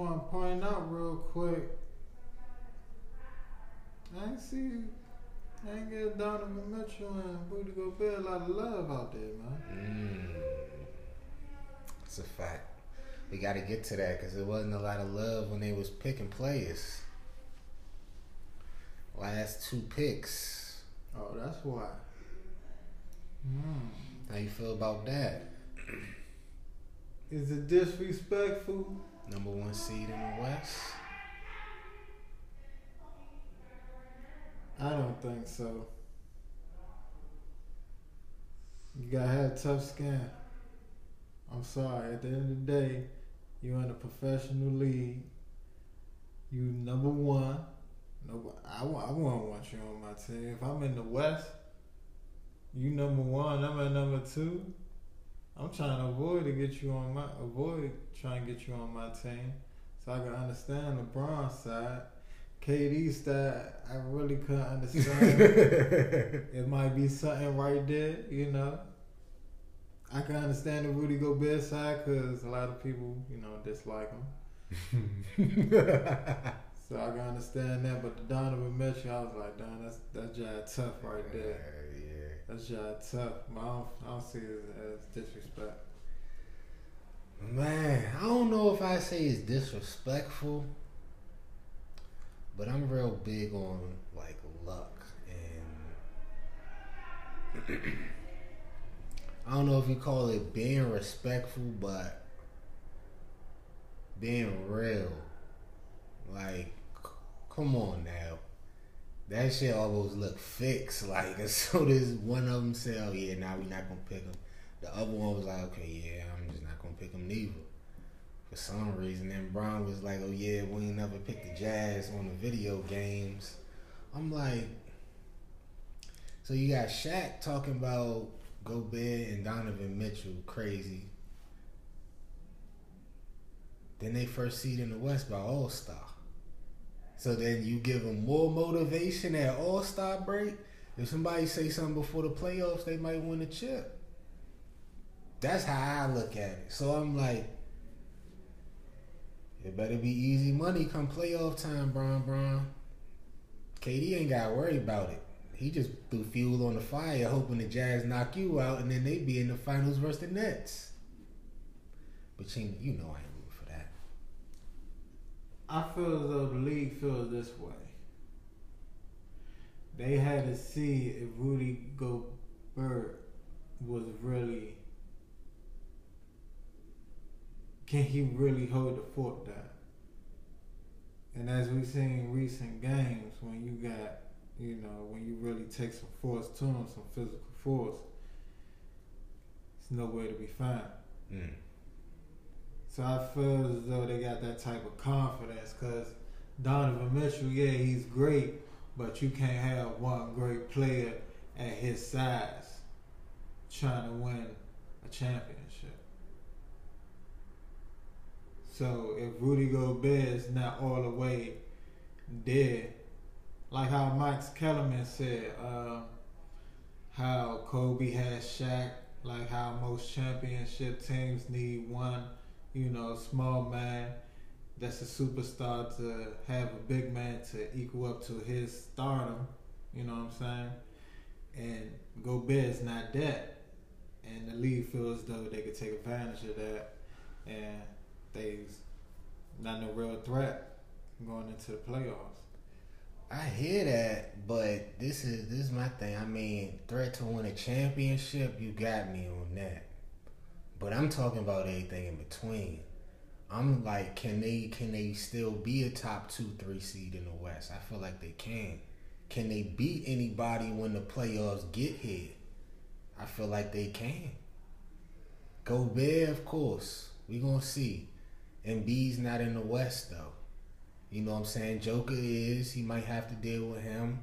want to point out real quick. I ain't see, I ain't get Donovan Mitchell and Rudy Gobert a lot of love out there, man. Mm. It's a fact. We got to get to that because there wasn't a lot of love when they was picking players. Last two picks. Oh, that's why. Hmm. How you feel about that? Is it disrespectful? Number one seed in the West. I don't think so. You gotta have tough skin. I'm sorry. At the end of the day, you're in a professional league. You number one. No, I, I wouldn't want you on my team. If I'm in the West, you number one. I'm at number two. I'm trying to avoid to get you on my avoid trying to get you on my team, so I can understand LeBron's side. KD's side, I really couldn't understand. it might be something right there, you know. I can understand the Rudy Gobert side because a lot of people, you know, dislike him. So I can understand that, but the Donovan Mitchell, I was like, damn, that's that's just tough right there. yeah. That's just tough. I don't, I don't see it as, as disrespect. Man, I don't know if I say it's disrespectful, but I'm real big on like luck and I don't know if you call it being respectful, but being real. Like, c- come on now. That shit almost look fixed. Like, as soon as one of them said, "Oh yeah, now we not gonna pick him," the other one was like, "Okay, yeah, I'm just not gonna pick him neither." For some reason, then Brown was like, "Oh yeah, we ain't never picked the Jazz on the video games." I'm like, so you got Shaq talking about Gobert and Donovan Mitchell crazy. Then they first seed in the West by All Star. So then you give them more motivation at All Star break. If somebody say something before the playoffs, they might win a chip. That's how I look at it. So I'm like, it better be easy money come playoff time, Bron Bron. KD ain't got to worry about it. He just threw fuel on the fire, hoping the Jazz knock you out, and then they be in the finals versus the Nets. But you, you know I ain't rooting for that. I feel as though the league feels this way. They had to see if Rudy Gobert was really. Can he really hold the fort down? And as we've seen in recent games, when you got, you know, when you really take some force to him, some physical force, it's nowhere to be found. Mm. So I feel as though they got that type of confidence because Donovan Mitchell, yeah, he's great, but you can't have one great player at his size trying to win a championship. So if Rudy Gobert is not all the way there, like how Mike Kellerman said, um, how Kobe has Shaq, like how most championship teams need one you know, small man that's a superstar to have a big man to equal up to his stardom, you know what I'm saying? And Gobert's not that. And the league feels though they could take advantage of that and they's not no real threat going into the playoffs. I hear that, but this is this is my thing. I mean, threat to win a championship, you got me on that. But I'm talking about anything in between. I'm like, can they can they still be a top two, three seed in the West? I feel like they can. Can they beat anybody when the playoffs get here? I feel like they can. Gobert, of course. We gonna see. Embiid's not in the West though. You know what I'm saying? Joker is. He might have to deal with him.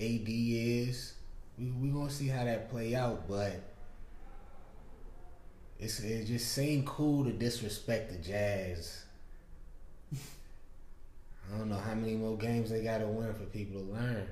AD is. We we gonna see how that play out, but it's it just seemed cool to disrespect the Jazz. I don't know how many more games they got to win for people to learn.